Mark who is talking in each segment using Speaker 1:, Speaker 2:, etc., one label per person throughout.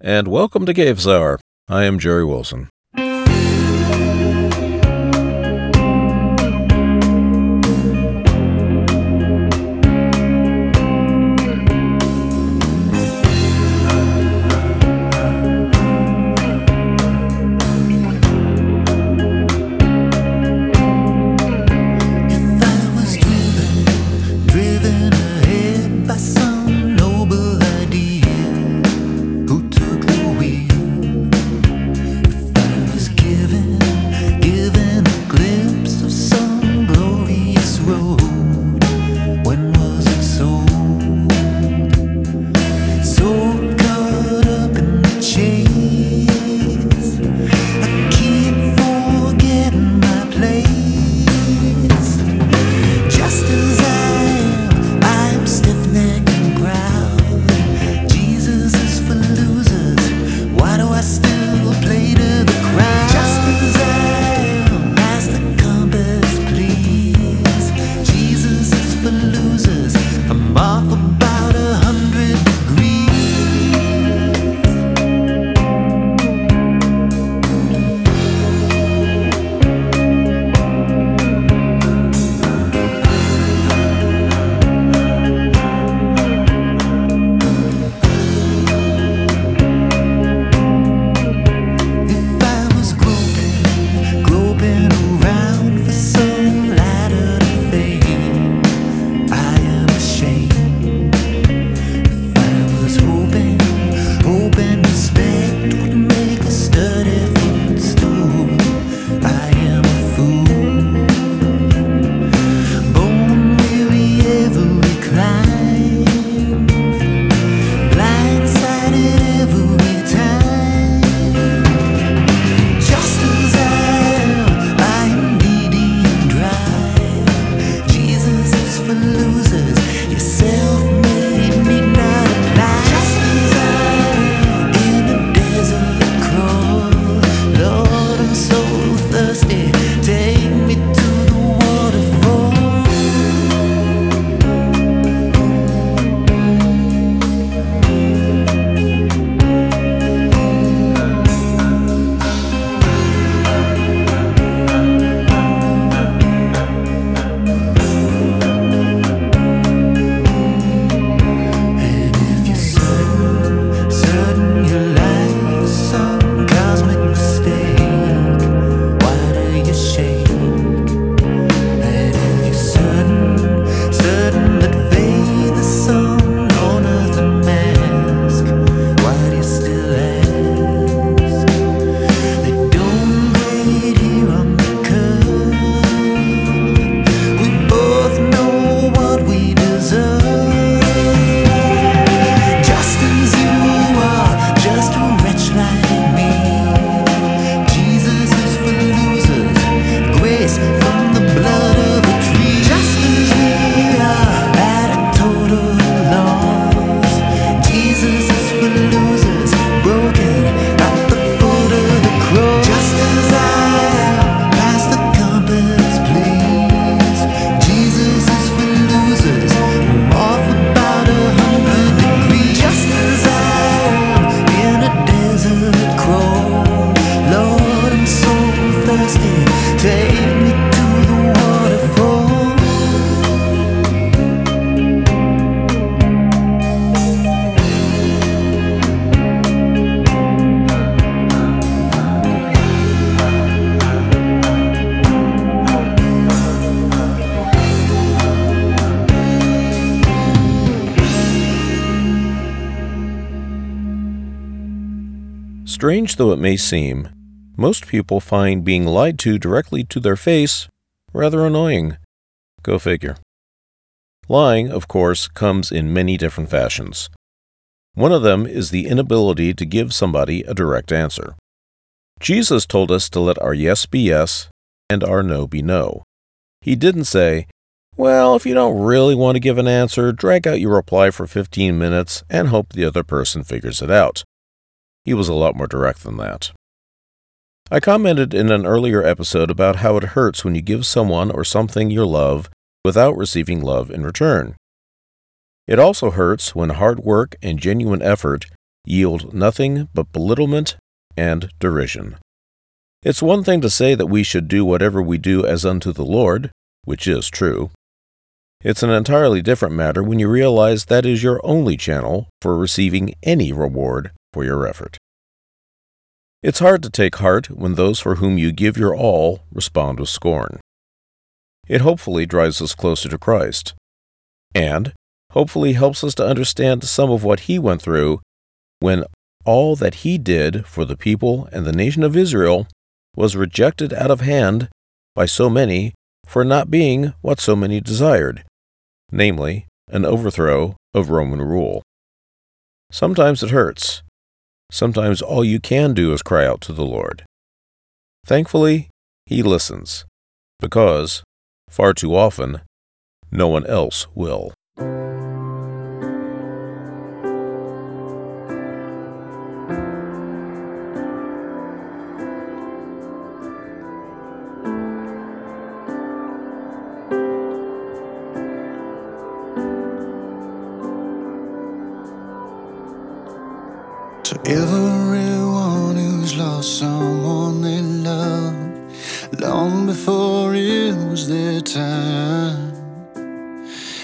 Speaker 1: and welcome to Gaves I am Jerry Wilson. though it may seem, most people find being lied to directly to their face rather annoying. Go figure. Lying, of course, comes in many different fashions. One of them is the inability to give somebody a direct answer. Jesus told us to let our yes be yes and our no be no. He didn't say, well, if you don't really want to give an answer, drag out your reply for 15 minutes and hope the other person figures it out. He was a lot more direct than that. I commented in an earlier episode about how it hurts when you give someone or something your love without receiving love in return. It also hurts when hard work and genuine effort
Speaker 2: yield nothing but belittlement and derision. It's one thing to say that we should do whatever we do as unto the Lord, which is true. It's an entirely different matter when you realize that is your only channel for receiving any reward for your effort. It's hard to take heart when those for whom you give your all respond with scorn. It hopefully drives us closer to Christ, and hopefully helps us to understand some of what he went through when all that he did for the people and the nation of Israel was rejected out of hand by so many for not being what so many desired, namely, an overthrow of Roman rule. Sometimes it hurts. Sometimes all you can do is cry out to the Lord. Thankfully, He listens, because, far too often, no one else will.
Speaker 3: Everyone who's lost someone they love long before it was their time.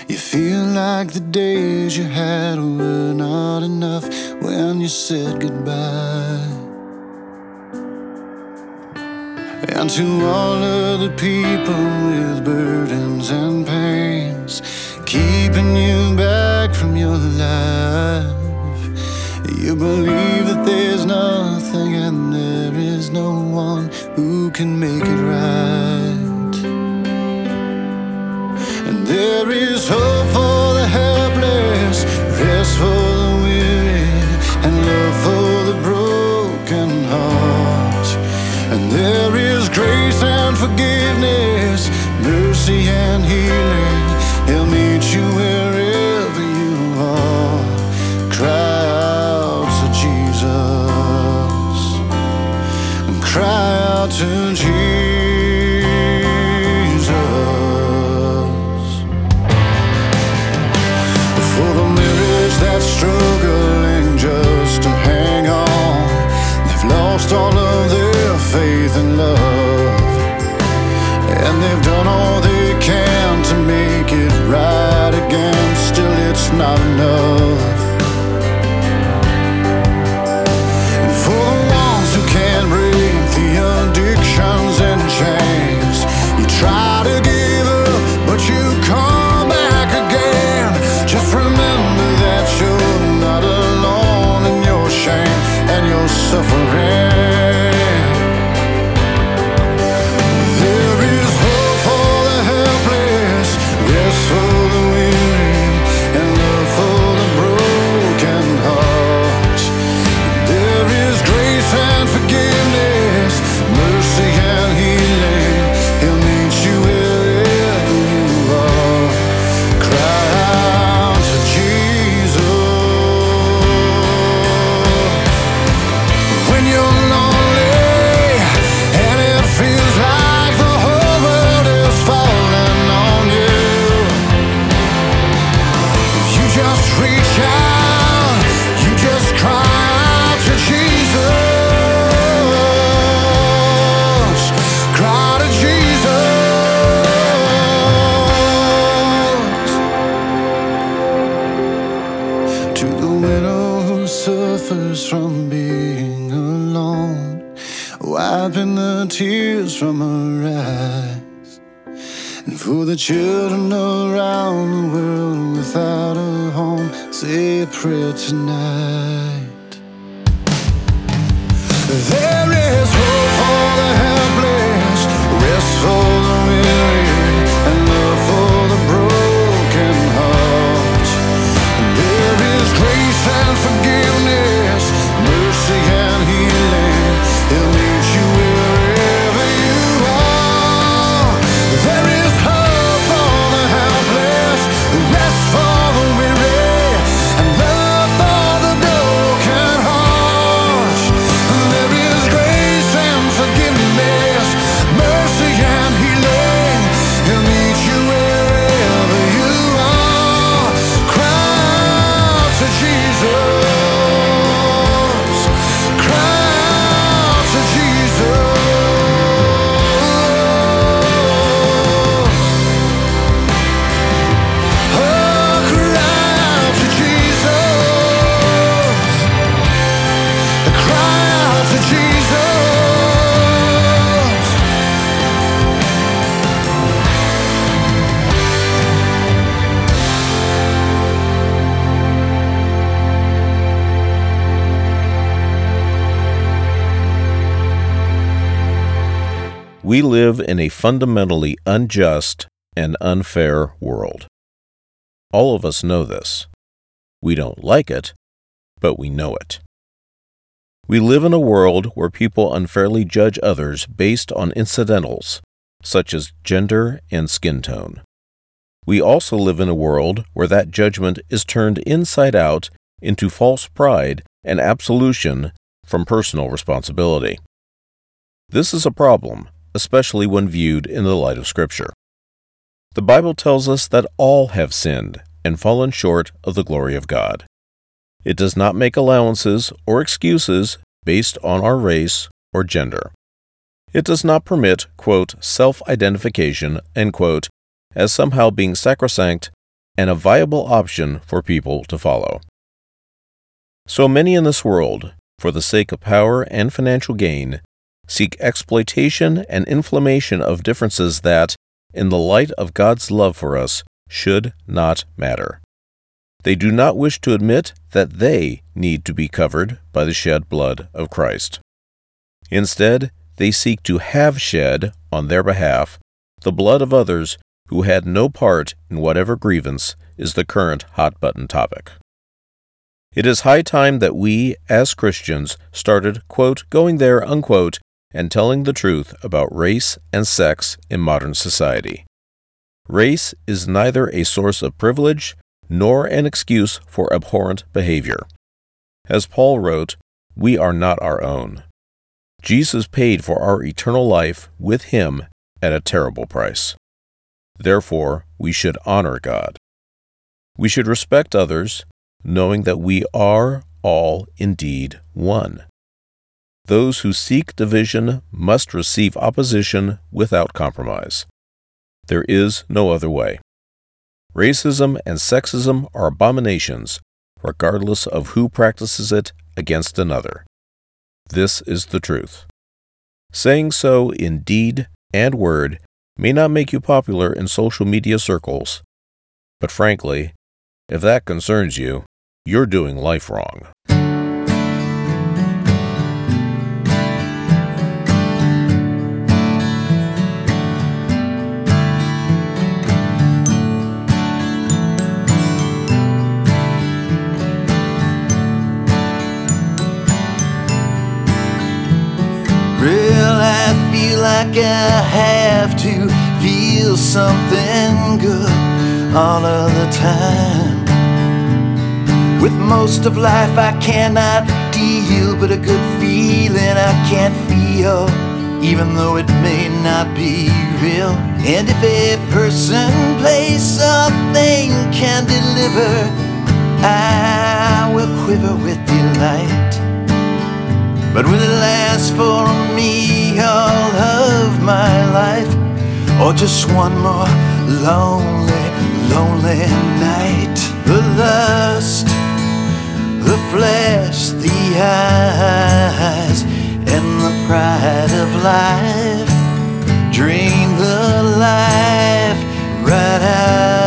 Speaker 3: You feel like the days you had were not enough when you said goodbye. And to all of the people with burdens and pains, keeping you back from your life. You believe that there's nothing and there is no one who can make it right. And there is hope for suffers from being alone, wiping the tears from her eyes. And for the children around the world without a home, say a prayer tonight.
Speaker 2: We live in a fundamentally unjust and unfair world. All of us know this. We don't like it, but we know it. We live in a world where people unfairly judge others based on incidentals, such as gender and skin tone. We also live in a world where that judgment is turned inside out into false pride and absolution from personal responsibility. This is a problem, especially when viewed in the light of Scripture. The Bible tells us that all have sinned and fallen short of the glory of God. It does not make allowances or excuses based on our race or gender. It does not permit, quote, self identification, quote, as somehow being sacrosanct and a viable option for people to follow. So many in this world, for the sake of power and financial gain, seek exploitation and inflammation of differences that, in the light of God's love for us, should not matter. They do not wish to admit that they need to be covered by the shed blood of Christ. Instead, they seek to have shed, on their behalf, the blood of others who had no part in whatever grievance is the current hot button topic. It is high time that we, as Christians, started, quote, going there, unquote, and telling the truth about race and sex in modern society. Race is neither a source of privilege nor an excuse for abhorrent behavior. As Paul wrote, we are not our own. Jesus paid for our eternal life with him at a terrible price. Therefore, we should honor God. We should respect others, knowing that we are all indeed one. Those who seek division must receive opposition without compromise. There is no other way. Racism and sexism are abominations, regardless of who practices it against another. This is the truth. Saying so in deed and word may not make you popular in social media circles, but frankly, if that concerns you, you're doing life wrong.
Speaker 4: Real, I feel like I have to feel something good all of the time. With most of life, I cannot deal, but a good feeling I can't feel, even though it may not be real. And if a person, place, something can deliver, I will quiver with delight. But will it last for me all of my life? Or just one more lonely, lonely night? The lust, the flesh, the eyes, and the pride of life drain the life right out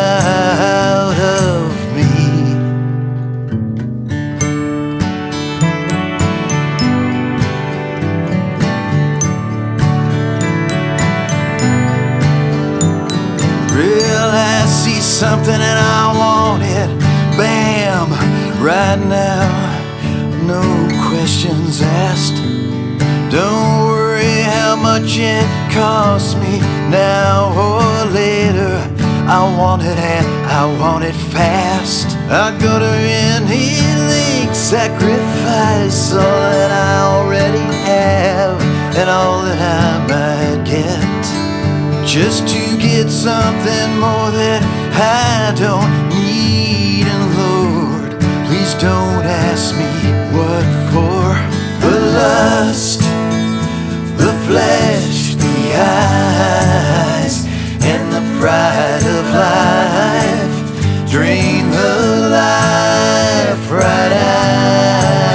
Speaker 4: something and I want it. Bam, right now. No questions asked. Don't worry how much it costs me now or later. I want it and I want it fast. I go to any length, sacrifice all that I already have and all that I might get just to get something more that I don't need. And Lord, please don't ask me what for. The lust, the flesh, the eyes, and the pride of life drain the life right out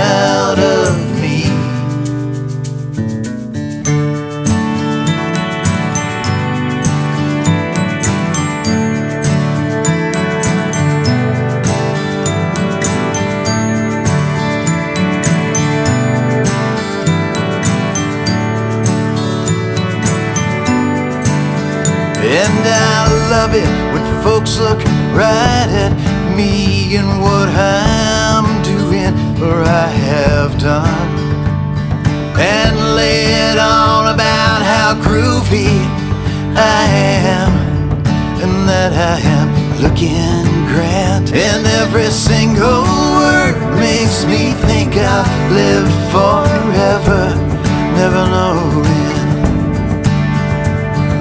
Speaker 5: it when folks look right at me and what I'm doing or I have done. And lay it on about how groovy I am and that I am looking grand. And every single word makes me think I'll live forever, never knowing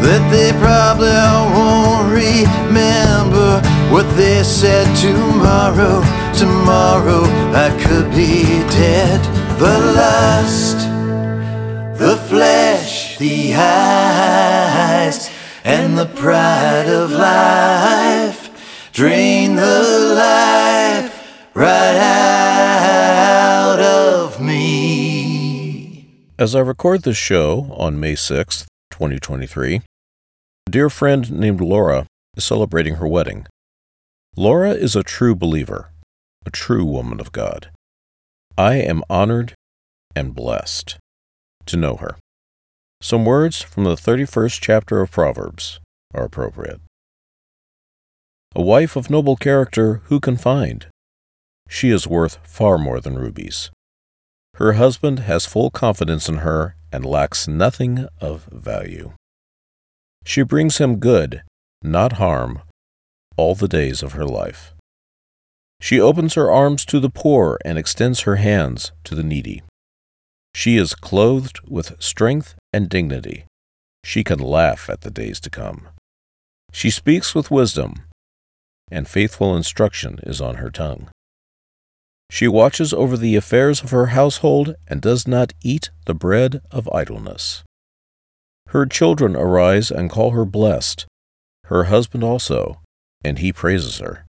Speaker 5: that they probably won't remember what they said tomorrow. Tomorrow I could be dead. The lust, the flesh, the eyes, and the pride of life drain the life right out of me.
Speaker 2: As I record this show on May 6th, 2023, a dear friend named Laura is celebrating her wedding. Laura is a true believer, a true woman of God. I am honored and blessed to know her. Some words from the 31st chapter of Proverbs are appropriate. A wife of noble character who can find? She is worth far more than rubies. Her husband has full confidence in her and lacks nothing of value. She brings him good, not harm, all the days of her life. She opens her arms to the poor and extends her hands to the needy. She is clothed with strength and dignity. She can laugh at the days to come. She speaks with wisdom, and faithful instruction is on her tongue. She watches over the affairs of her household and does not eat the bread of idleness. Her children arise and call her blessed, her husband also, and he praises her.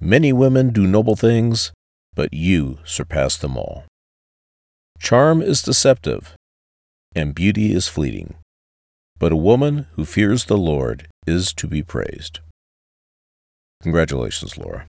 Speaker 2: Many women do noble things, but you surpass them all. Charm is deceptive, and beauty is fleeting, but a woman who fears the Lord is to be praised. Congratulations, Laura.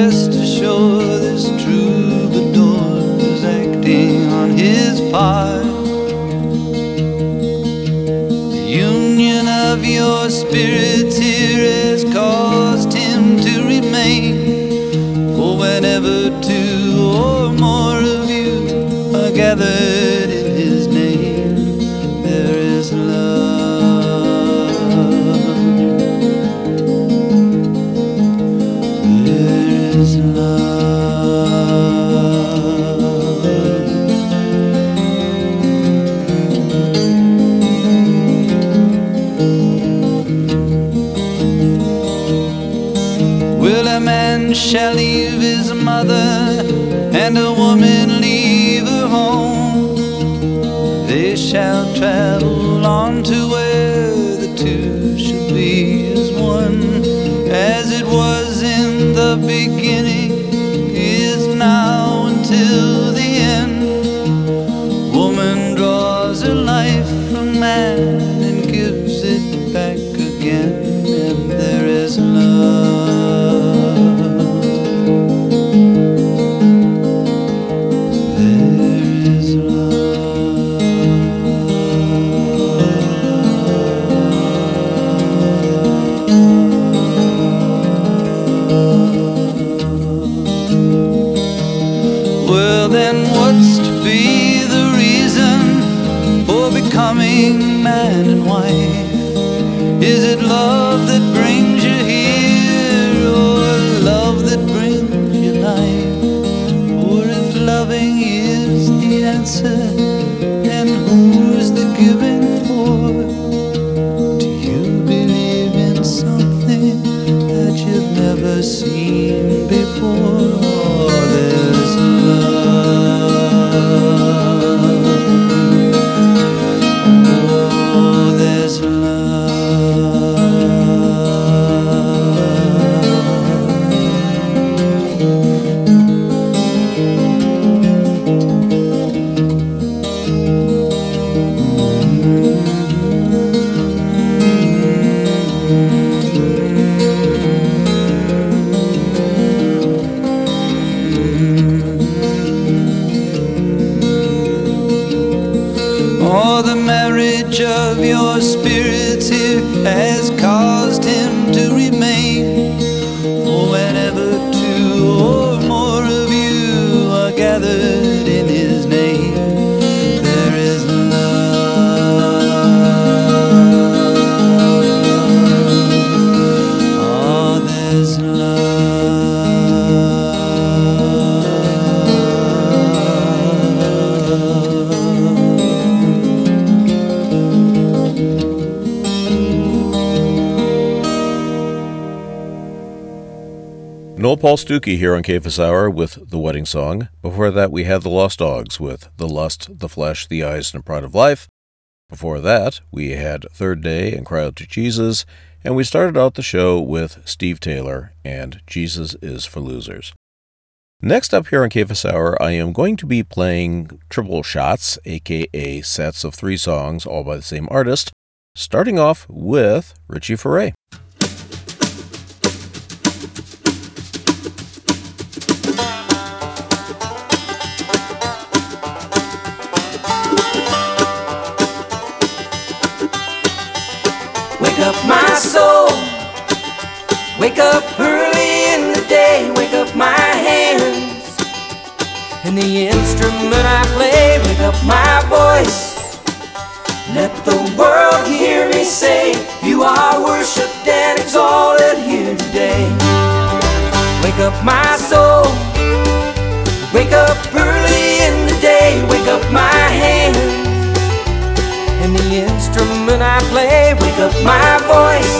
Speaker 5: Rest assured, this troubadour is acting on his part. The union of your spirits
Speaker 2: Stuckey here on Cephas Hour with The Wedding Song. Before that, we had The Lost Dogs with The Lust, The Flesh, The Eyes, and the Pride of Life. Before that, we had Third Day and Cry Out to Jesus. And we started out the show with Steve Taylor and Jesus is for Losers. Next up here on Cephas Hour, I am going to be playing triple shots, aka sets of three songs, all by the same artist, starting off with Richie Foray.
Speaker 6: Up, my soul. Wake up early in the day. Wake up, my hands. And the instrument I play. Wake up, my voice. Let the world hear me say, You are worshiped and exalted here today. Wake up, my soul. Wake up early in the day. Wake up, my hands and the instrument I play. Wake up my voice.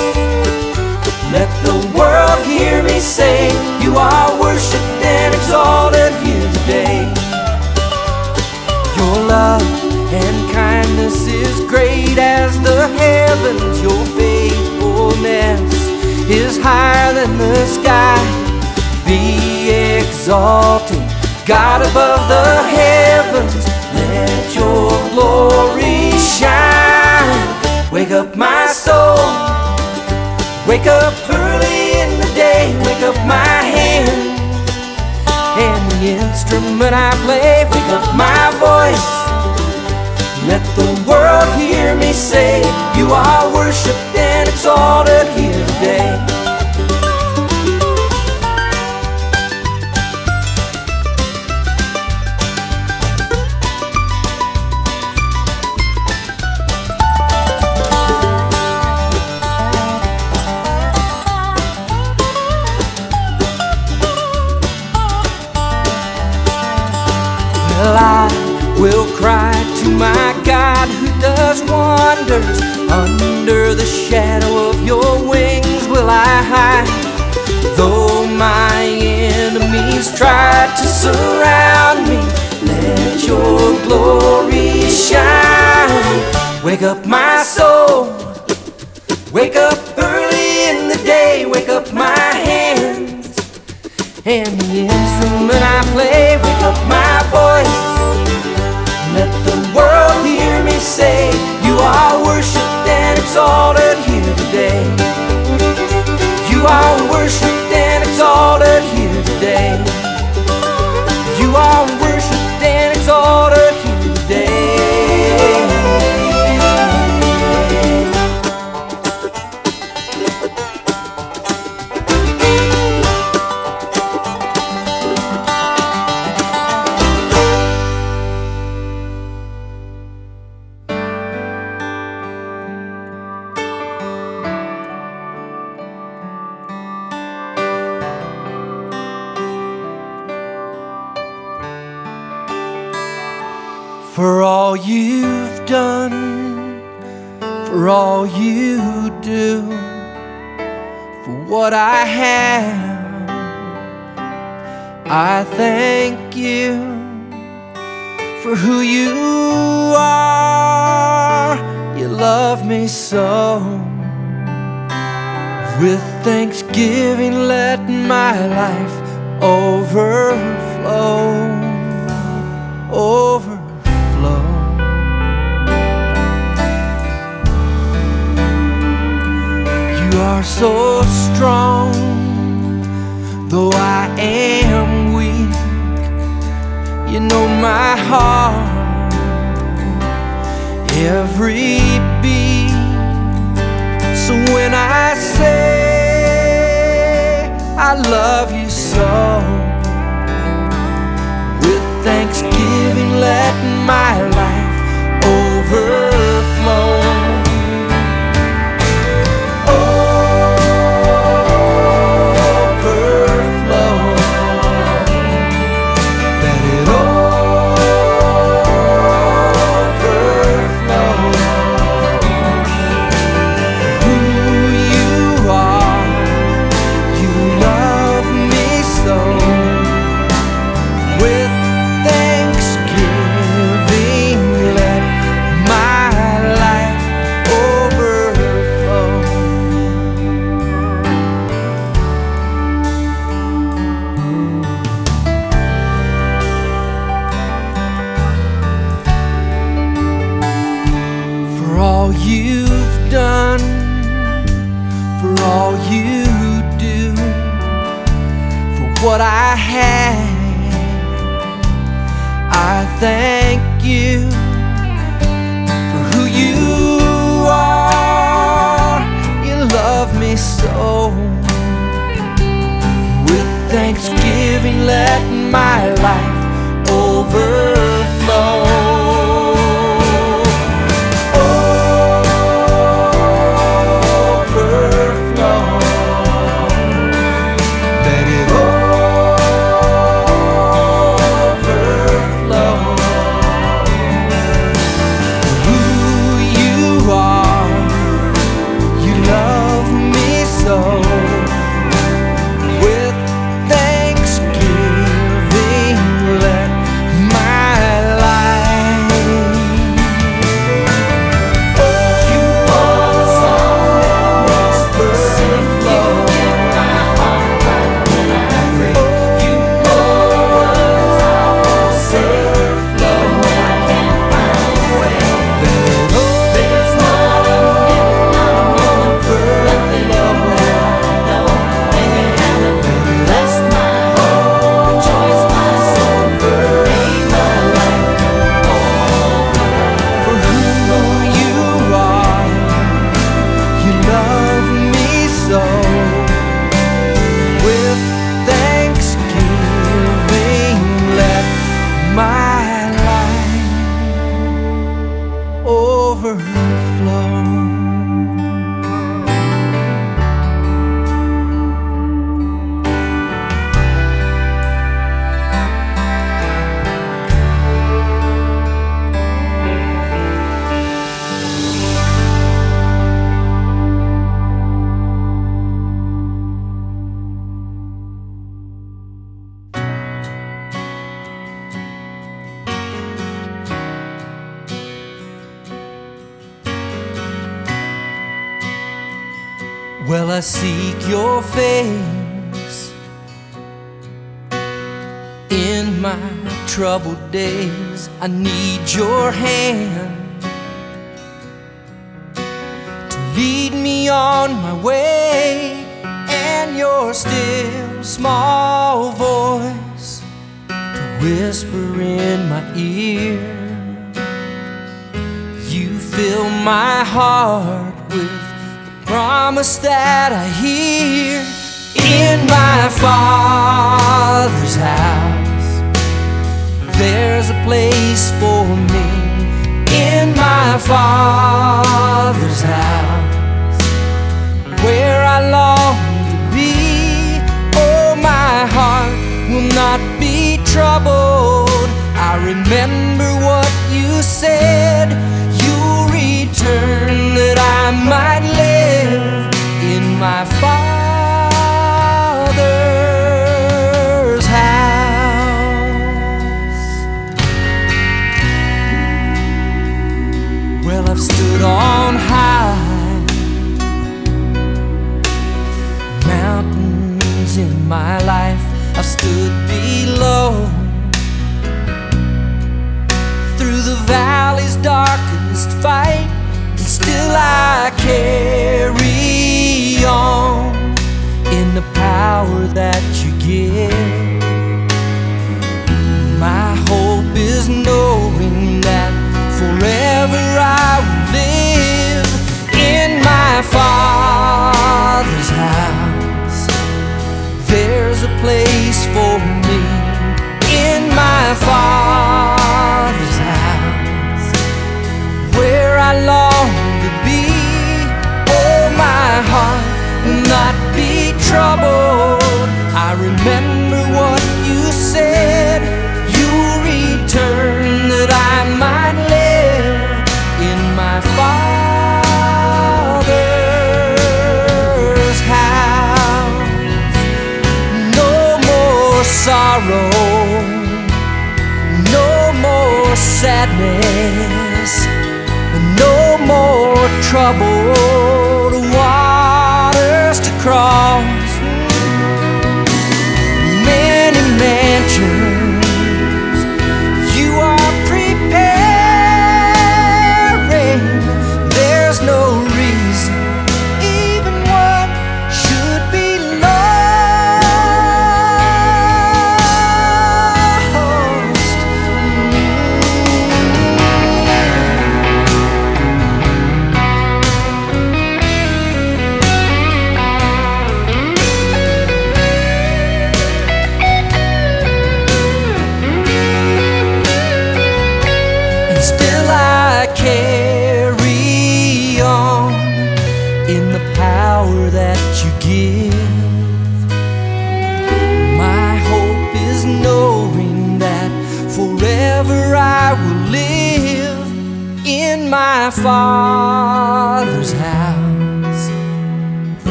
Speaker 6: Let the world hear me say, You are worshiped and exalted here today. Your love and kindness is great as the heavens. Your faithfulness is higher than the sky. Be exalted, God above the heavens. Let your glory. Wake up my soul. Wake up early in the day. Wake up my hand. And the instrument I play. Wake up my voice. Let the world hear me say, You are worshiped and exalted here today. Will cry to my God who does wonders. Under the shadow of your wings will I hide. Though my enemies try to surround me, let your glory shine. Wake up my soul. Wake up early in the day. Wake up my hands. And the instrument I play, wake up my voice. Say, You are worshiped and exalted seek your face in my troubled days. I need your hand to lead me on my way, and your still small voice to whisper in my ear. You fill my heart with promise that I hear in my Father's house. There's a place for me in my Father's house where I long to be. Oh, my heart will not be troubled. I remember what you said. Return that I might live in my Father's house. Well, I've stood on high mountains in my life. I've stood below through the valley's darkest fight, and still I carry on in the power that you give. My hope is knowing that forever I will live in my Father's house. There's a place for me. Troubled. I remember what you said. You return that I might live in my Father's house. No more sorrow, no more sadness, no more troubled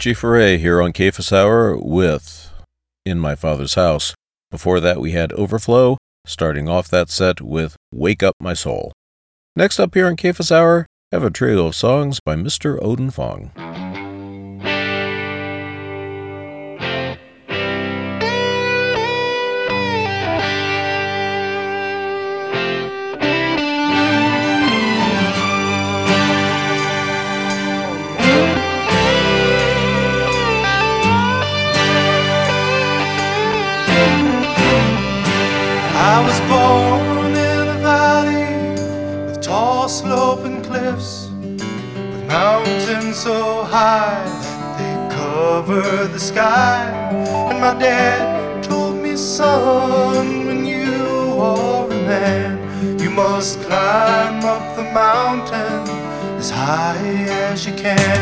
Speaker 2: Richie Foray here on Cephas Hour with In My Father's House. Before that, we had Overflow, starting off that set with Wake Up My Soul. Next up here on Cephas Hour, have a trio of songs by Mr. Oden Fong.
Speaker 7: Sloping cliffs, with mountains so high that they cover the sky. And my dad told me, son, when you are a man, you must climb up the mountain as high as you can.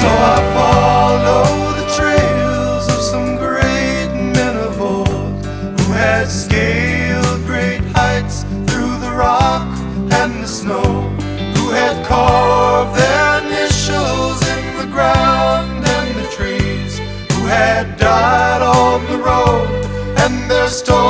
Speaker 7: So I snow, who had carved their initials in the ground and the trees, who had died on the road and their story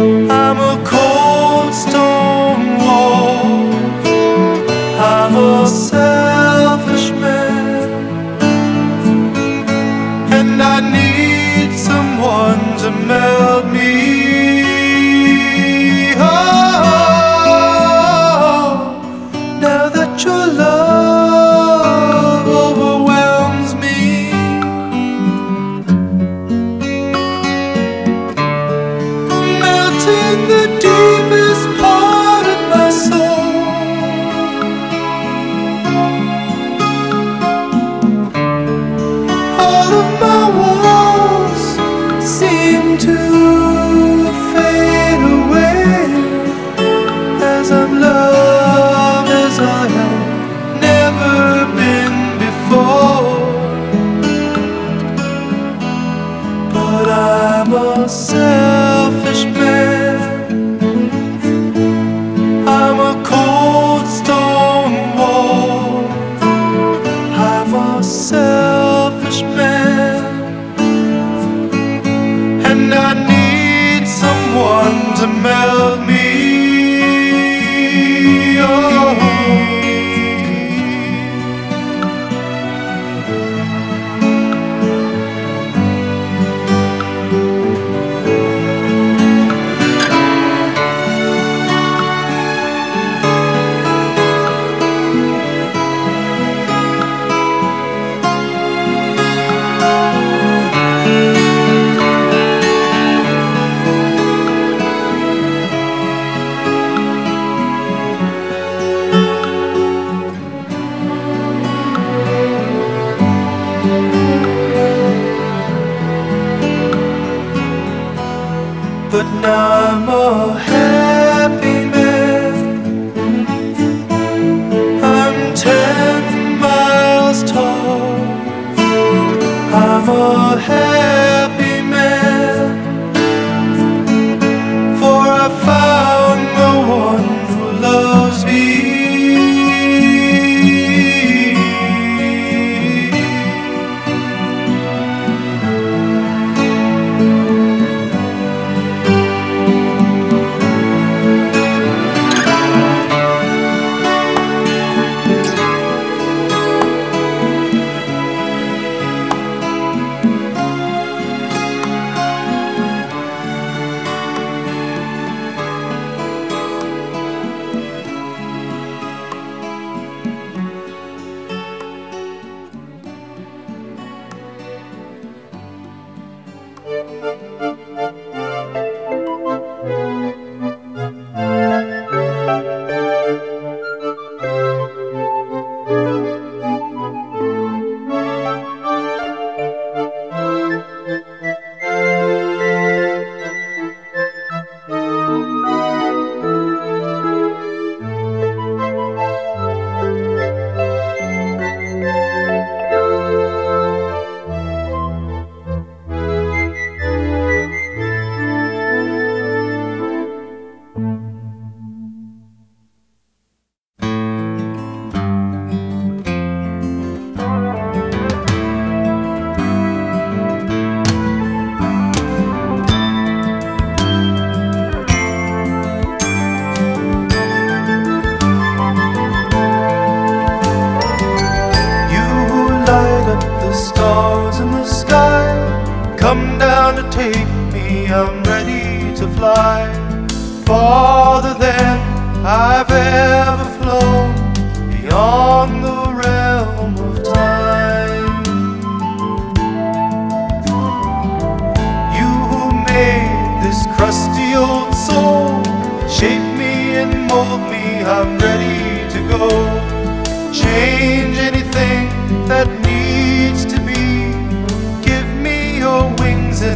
Speaker 7: I'm a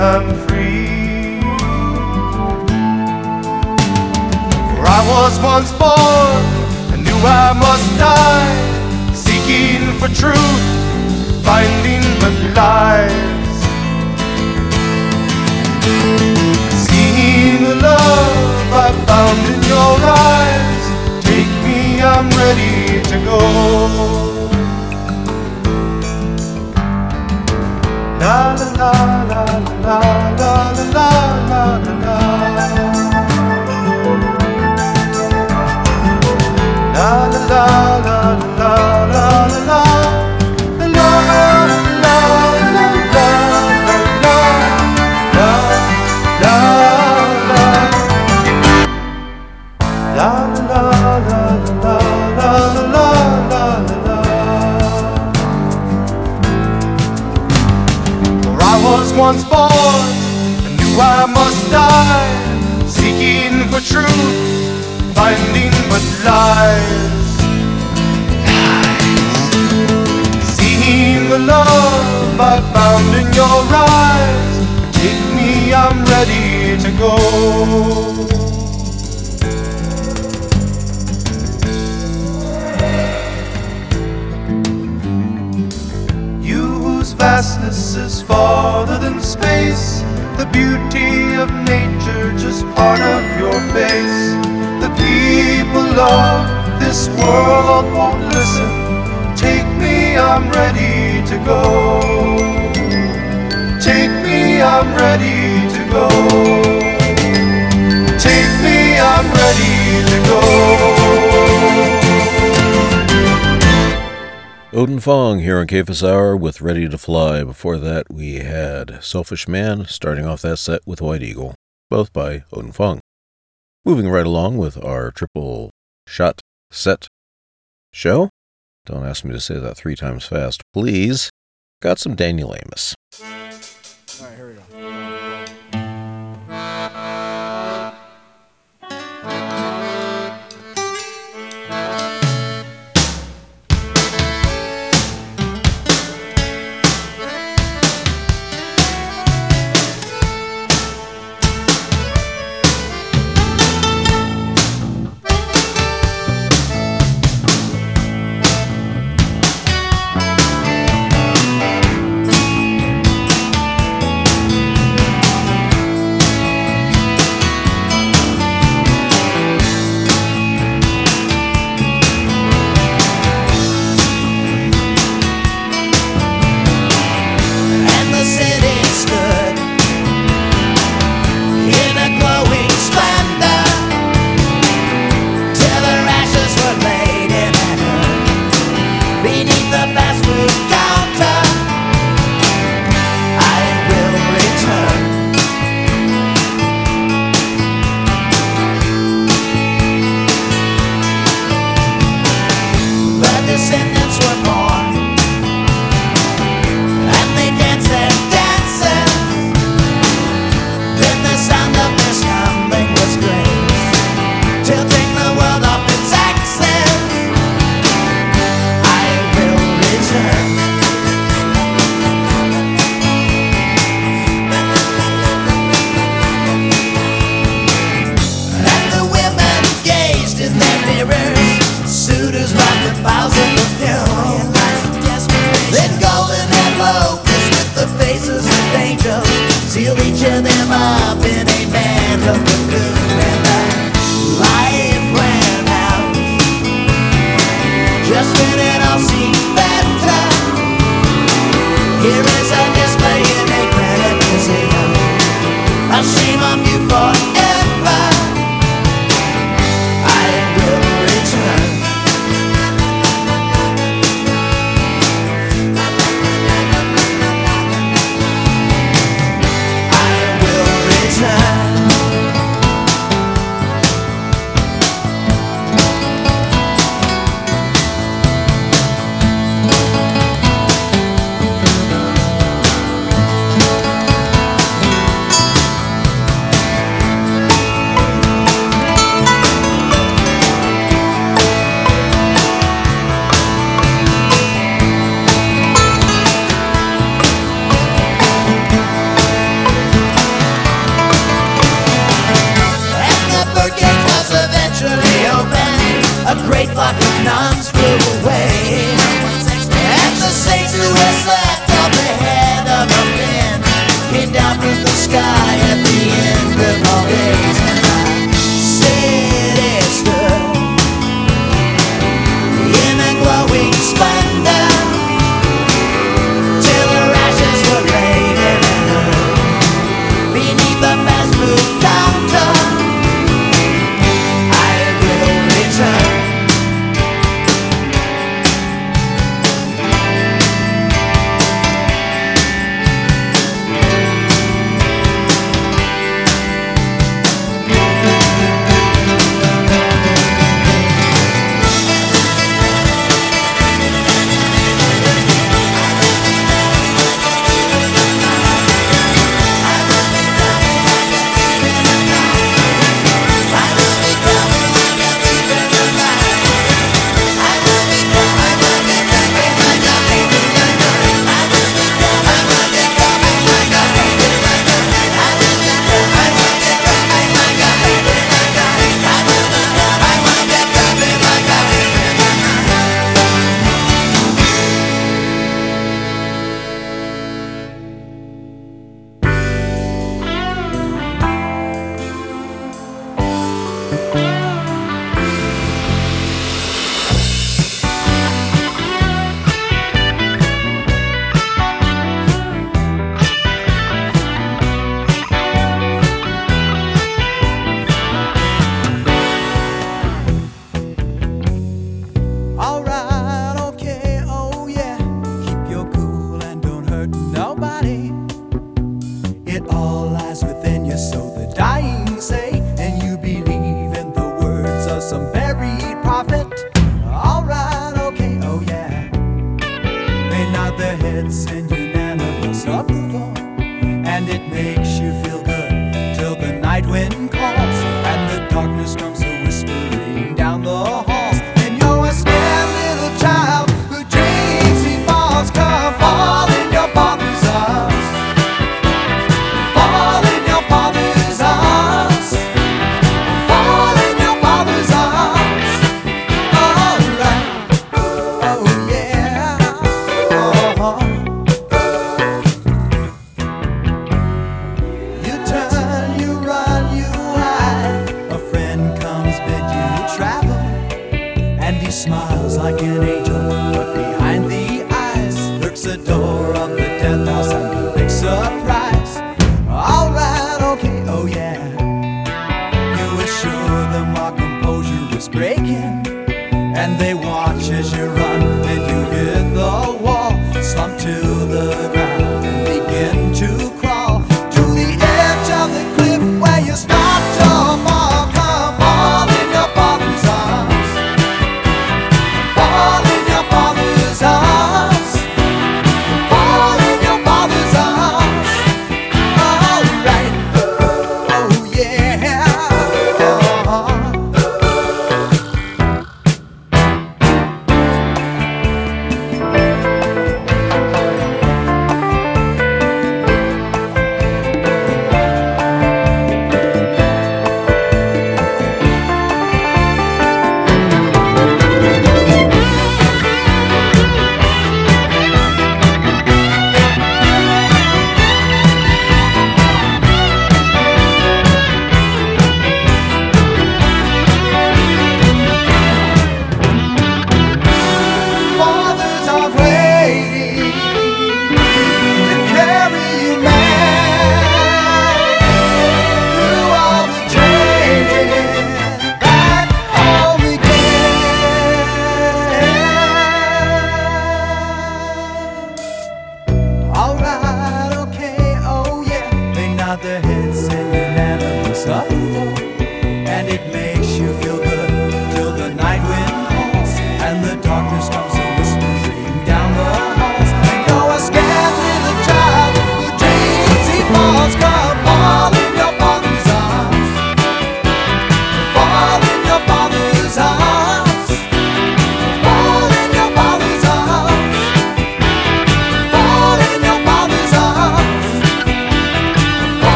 Speaker 7: I'm free. For I was once born and knew I must die, seeking for truth, finding but lies. Seeing the love I found in your eyes, take me, I'm ready to go. La la la lies. Lies. Seeing the love I found in your eyes, take me, I'm ready to go. You whose vastness is farther than space, the beauty of nature just part of your face. Of this world won't listen. Take me, I'm ready to go. Take me, I'm ready to go. Take me, I'm ready to go.
Speaker 2: Oden Fong here on Cephas Hour with Ready to Fly. Before that, we had Selfish Man starting off that set with White Eagle, both by Oden Fong. Moving right along with our triple shot set show. Don't ask me to say that three times fast, please. Got some Daniel Amos.
Speaker 8: All right, here we go.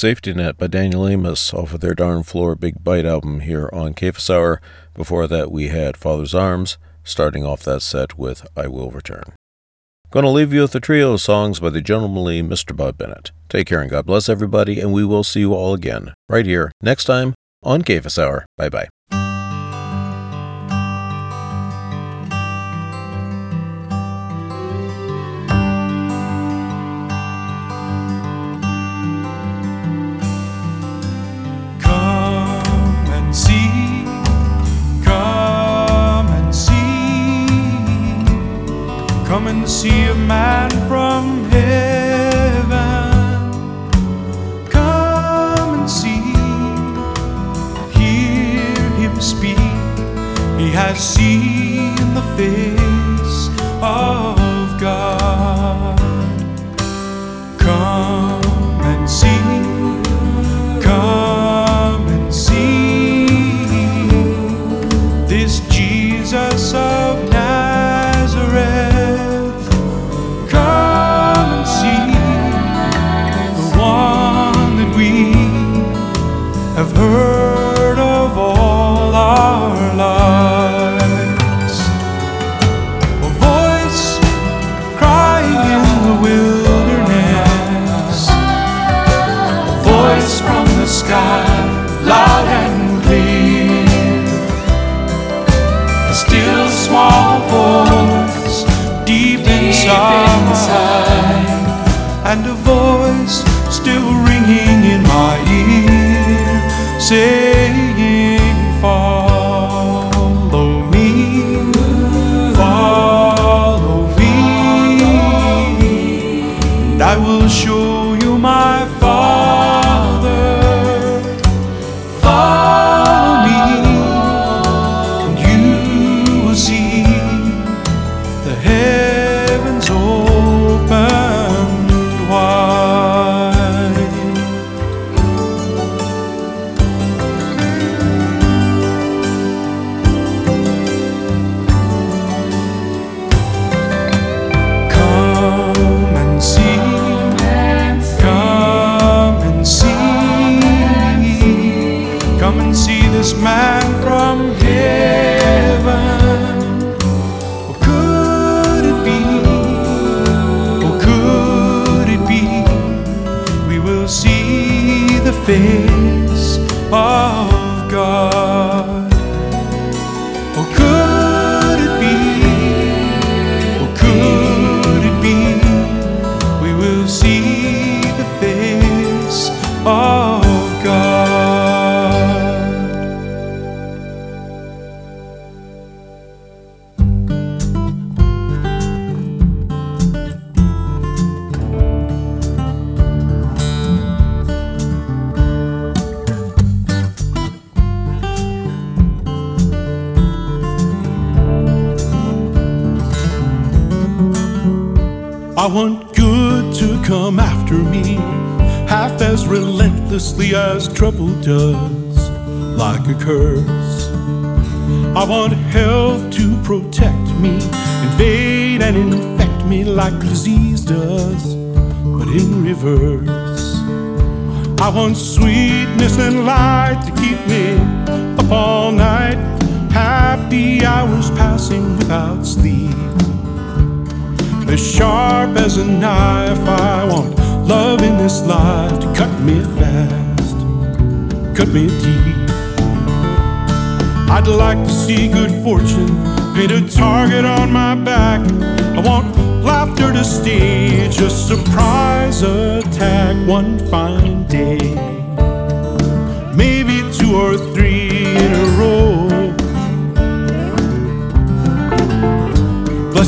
Speaker 2: Safety Net by Daniel Amos off of their Darn Floor Big Bite album here on Cephas Hour. Before that, we had Father's Arms, starting off that set with I Will Return. Going to leave you with a trio of songs by the gentlemanly Mr. Bob Bennett. Take care and God bless everybody, and we will see you all again right here next time on Cephas Hour. Bye bye.
Speaker 7: Come and see a man from heaven. Come and see, hear him speak. He has seen the face of God.
Speaker 9: Like a curse. I want health to protect me, invade and infect me like disease does, but in reverse. I want sweetness and light to keep me up all night, happy hours passing without sleep as sharp as a knife. I want love in this life to cut me fast, cut me deep. I'd like to see good fortune paint a target on my back. I want laughter to stage a surprise attack one fine day. Maybe two or three in a row.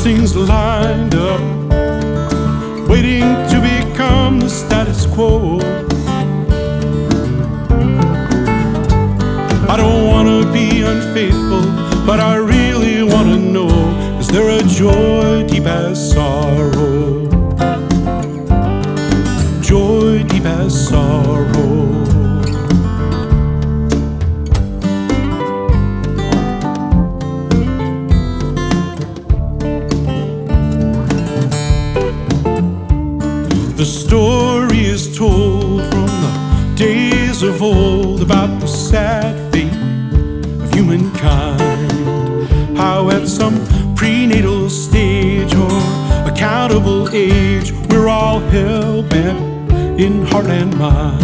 Speaker 9: blessings lined up, waiting to become the status quo. I don't want to be unfaithful, but I really want to know is there a joy deep as sorrow?
Speaker 7: Heart and mind.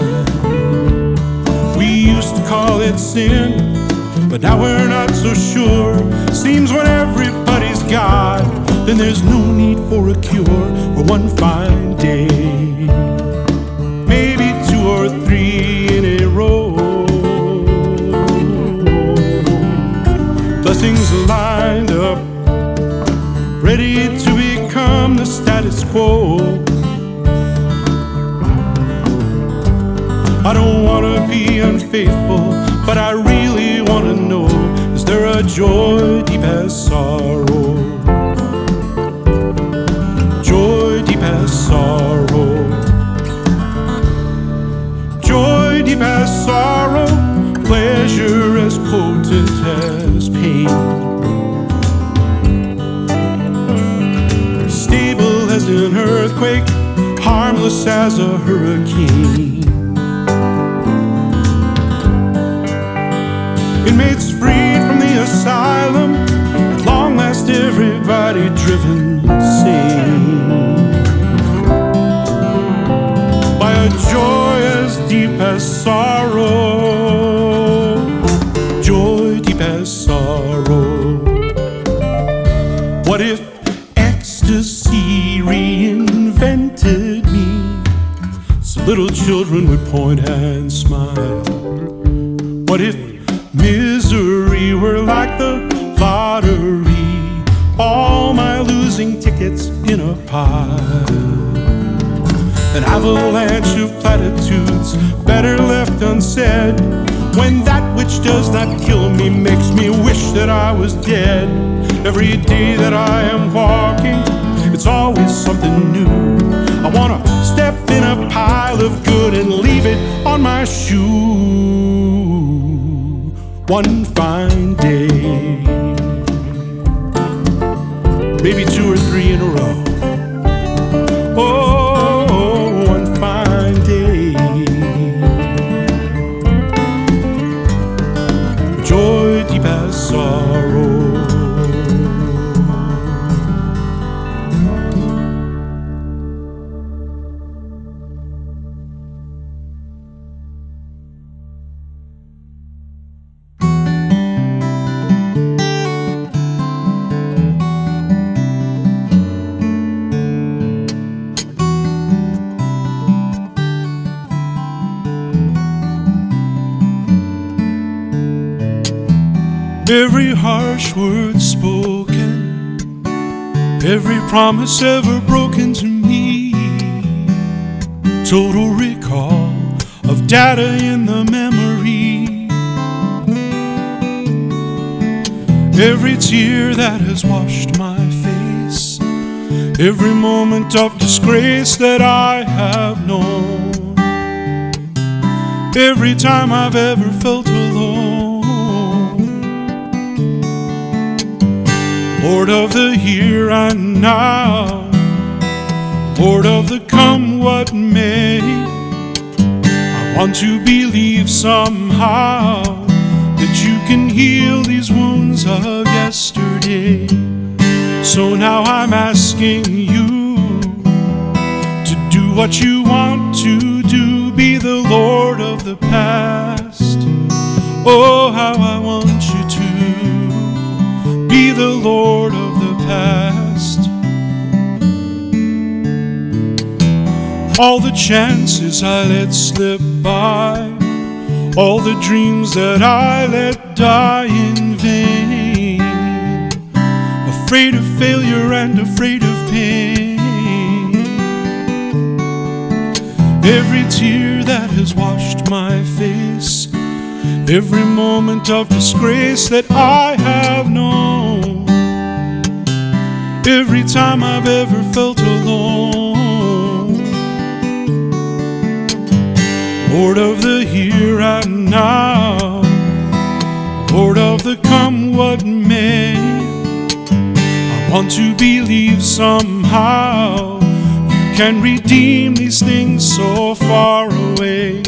Speaker 7: We used to call it sin, but now we're not so sure. Seems when everybody's God, then there's no need for a cure or one fine day. Maybe two or three in a row. Blessings lined up, ready to become the status quo. Wanna be unfaithful, but I really wanna know is there a joy deep as sorrow? Joy deep as sorrow. Joy deep as sorrow, pleasure as potent as pain. Stable as an earthquake, harmless as a hurricane. At long last everybody driven sane by a joy as deep as sorrow. Joy deep as sorrow. What if ecstasy reinvented me? So little children would point and smile. What if in. An avalanche of platitudes, better left unsaid. When that which does not kill me makes me wish that I was dead. Every day that I am walking, it's always something new. I wanna step in a pile of good and leave it on my shoe. One fine day, maybe two or three in a row. Every harsh word spoken, every promise ever broken to me. Total recall of data in the memory. Every tear that has washed my face, every moment of disgrace that I have known, every time I've ever felt alone. Lord of the here and now, Lord of the come what may. I want to believe somehow that you can heal these wounds of yesterday. So now I'm asking you to do what you want to do, be the Lord of the past. Oh, how I Lord of the past. All the chances I let slip by, all the dreams that I let die in vain. Afraid of failure and afraid of pain. Every tear that has washed my face, every moment of disgrace that I have every time I've ever felt alone. Lord of the here and now, Lord of the come what may. I want to believe somehow you can redeem these things so far away.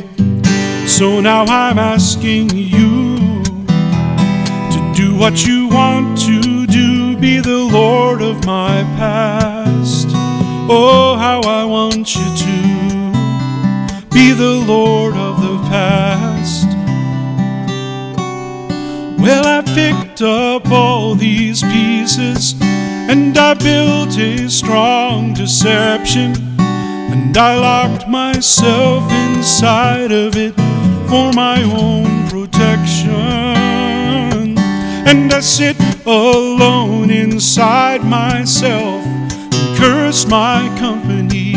Speaker 7: So now I'm asking you to do what you want to Lord of my past. Oh, how I want you to be the Lord of the past. Well, I picked up all these pieces and I built a strong deception. And I locked myself inside of it for my own protection. And I sit alone inside myself and curse my company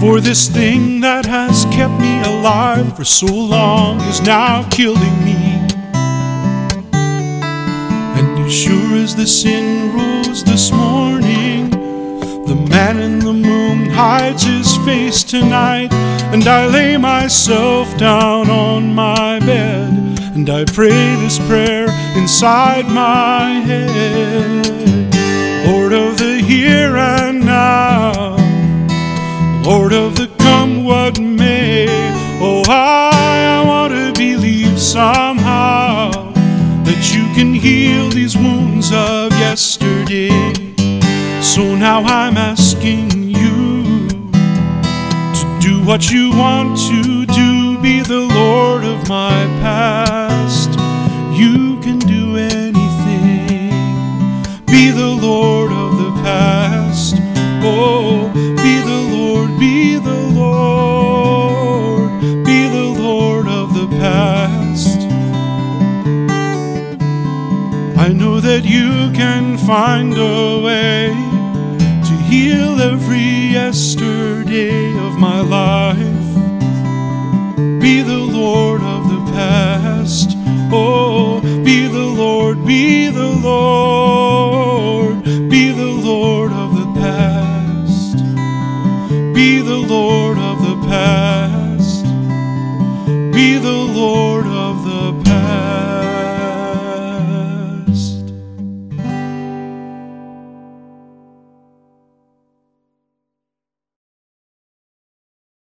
Speaker 7: for this thing that has kept me alive for so long is now killing me. And as sure as the sun rose this morning, the man in the moon hides his face tonight. And I lay myself down on my bed, and I pray this prayer inside my head Lord of the here and now, Lord of the come what may. Oh, I, I want to believe somehow that you can heal these wounds of yesterday. So now I'm asking you to do what you want to the Lord of my past. You can do anything, be the Lord of the past. Oh, be the Lord, be the Lord, be the Lord of the past. I know that you can find a way to heal every yesterday of my life. Be the Lord of the past. Oh, be the Lord, be the Lord.